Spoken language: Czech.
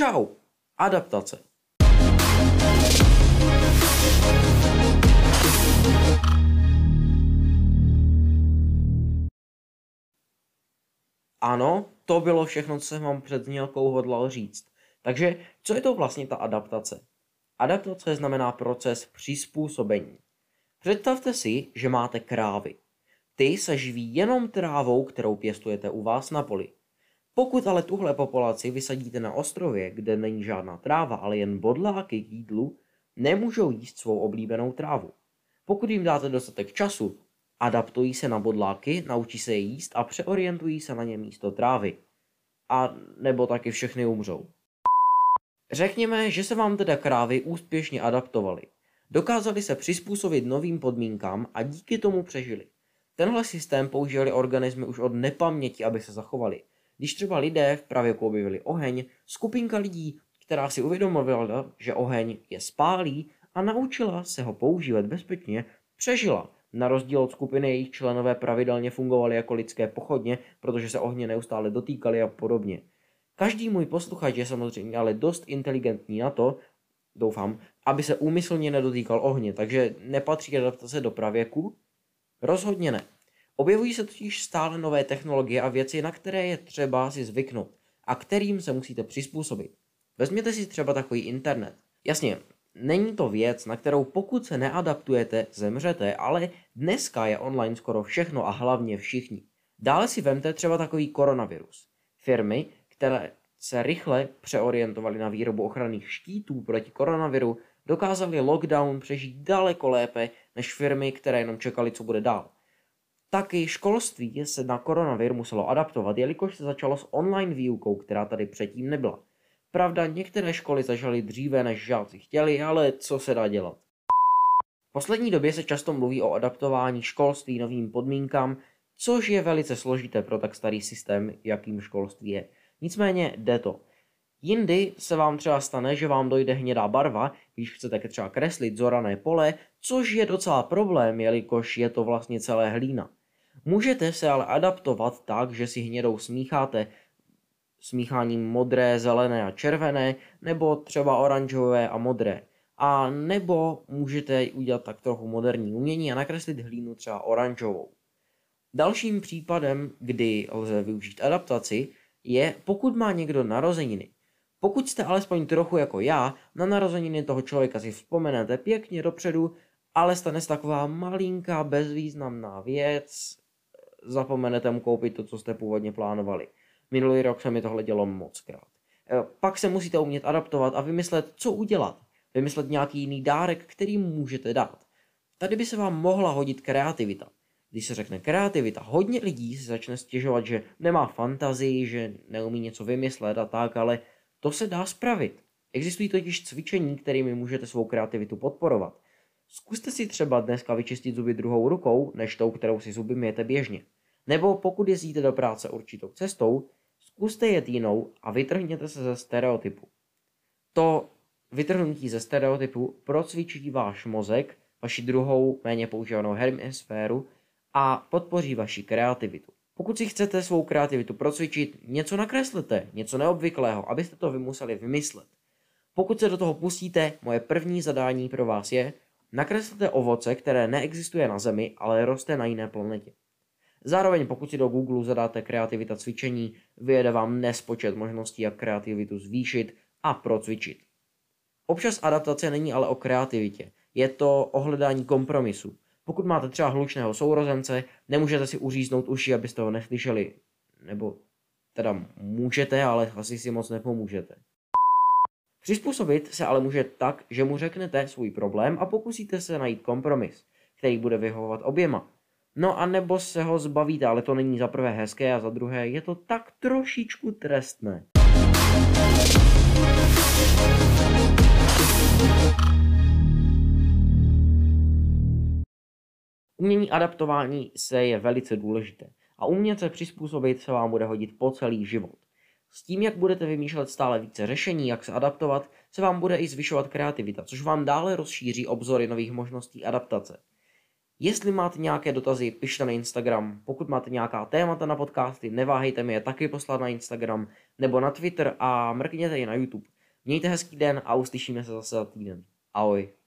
Čau! Adaptace. Ano, to bylo všechno, co jsem vám před znělkou hodlal říct. Takže co je to vlastně ta adaptace? Adaptace znamená proces přizpůsobení. Představte si, že máte krávy. Ty se živí jenom trávou, kterou pěstujete u vás na poli. Pokud ale tuhle populaci vysadíte na ostrově, kde není žádná tráva, ale jen bodláky k jídlu, nemůžou jíst svou oblíbenou trávu. Pokud jim dáte dostatek času, adaptují se na bodláky, naučí se je jíst a přeorientují se na ně místo trávy. A nebo taky všechny umřou. Řekněme, že se vám teda krávy úspěšně adaptovaly. Dokázali se přizpůsobit novým podmínkám a díky tomu přežili. Tenhle systém používali organismy už od nepaměti, aby se zachovali. Když třeba lidé v pravěku objevili oheň, skupinka lidí, která si uvědomovala, že oheň je spálí a naučila se ho používat bezpečně, přežila. Na rozdíl od skupiny jejich členové pravidelně fungovali jako lidské pochodně, protože se ohně neustále dotýkali a podobně. Každý můj posluchač je samozřejmě ale dost inteligentní na to, doufám, aby se úmyslně nedotýkal ohně, takže nepatří adaptace do pravěku? Rozhodně ne. Objevují se totiž stále nové technologie a věci, na které je třeba si zvyknout a kterým se musíte přizpůsobit. Vezměte si třeba takový internet. Jasně, není to věc, na kterou pokud se neadaptujete, zemřete, ale dneska je online skoro všechno a hlavně všichni. Dále si vemte třeba takový koronavirus. Firmy, které se rychle přeorientovaly na výrobu ochranných štítů proti koronaviru, dokázali lockdown přežít daleko lépe než firmy, které jenom čekali, co bude dál. Taky školství se na koronavir muselo adaptovat, jelikož se začalo s online výukou, která tady předtím nebyla. Pravda, některé školy začaly dříve, než žáci chtěli, ale co se dá dělat. V poslední době se často mluví o adaptování školství novým podmínkám, což je velice složité pro tak starý systém, jakým školství je. Nicméně jde to. Jindy se vám třeba stane, že vám dojde hnědá barva, když chcete třeba kreslit zorané pole, což je docela problém, jelikož je to vlastně celé hlína. Můžete se ale adaptovat tak, že si hnědou smícháte smícháním modré, zelené a červené, nebo třeba oranžové a modré. A nebo můžete udělat tak trochu moderní umění a nakreslit hlínu třeba oranžovou. Dalším případem, kdy lze využít adaptaci, je pokud má někdo narozeniny. Pokud jste alespoň trochu jako já, na narozeniny toho člověka si vzpomenete pěkně dopředu, ale stane se taková malinká bezvýznamná věc, zapomenete mu koupit to, co jste původně plánovali. Minulý rok se mi tohle dělo moc krát. E, pak se musíte umět adaptovat a vymyslet, co udělat. Vymyslet nějaký jiný dárek, který můžete dát. Tady by se vám mohla hodit kreativita. Když se řekne kreativita, hodně lidí si začne stěžovat, že nemá fantazii, že neumí něco vymyslet a tak, ale to se dá spravit. Existují totiž cvičení, kterými můžete svou kreativitu podporovat. Zkuste si třeba dneska vyčistit zuby druhou rukou, než tou, kterou si zuby mějete běžně. Nebo pokud jezdíte do práce určitou cestou, zkuste jet jinou a vytrhněte se ze stereotypu. To vytrhnutí ze stereotypu procvičí váš mozek, vaši druhou méně používanou hemisféru a podpoří vaši kreativitu. Pokud si chcete svou kreativitu procvičit, něco nakreslete, něco neobvyklého, abyste to vy museli vymyslet. Pokud se do toho pustíte, moje první zadání pro vás je, nakreslete ovoce, které neexistuje na Zemi, ale roste na jiné planetě. Zároveň pokud si do Google zadáte kreativita cvičení, vyjede vám nespočet možností, jak kreativitu zvýšit a procvičit. Občas adaptace není ale o kreativitě, je to o hledání kompromisu. Pokud máte třeba hlučného sourozence, nemůžete si uříznout uši, abyste ho neslyšeli. Nebo teda můžete, ale asi si moc nepomůžete. Přizpůsobit se ale může tak, že mu řeknete svůj problém a pokusíte se najít kompromis, který bude vyhovovat oběma. No a nebo se ho zbavíte, ale to není za prvé hezké a za druhé je to tak trošičku trestné. Umění adaptování se je velice důležité a umět se přizpůsobit se vám bude hodit po celý život. S tím, jak budete vymýšlet stále více řešení, jak se adaptovat, se vám bude i zvyšovat kreativita, což vám dále rozšíří obzory nových možností adaptace. Jestli máte nějaké dotazy, pište na Instagram. Pokud máte nějaká témata na podcasty, neváhejte mi je taky poslat na Instagram nebo na Twitter a mrkněte je na YouTube. Mějte hezký den a uslyšíme se zase za týden. Ahoj.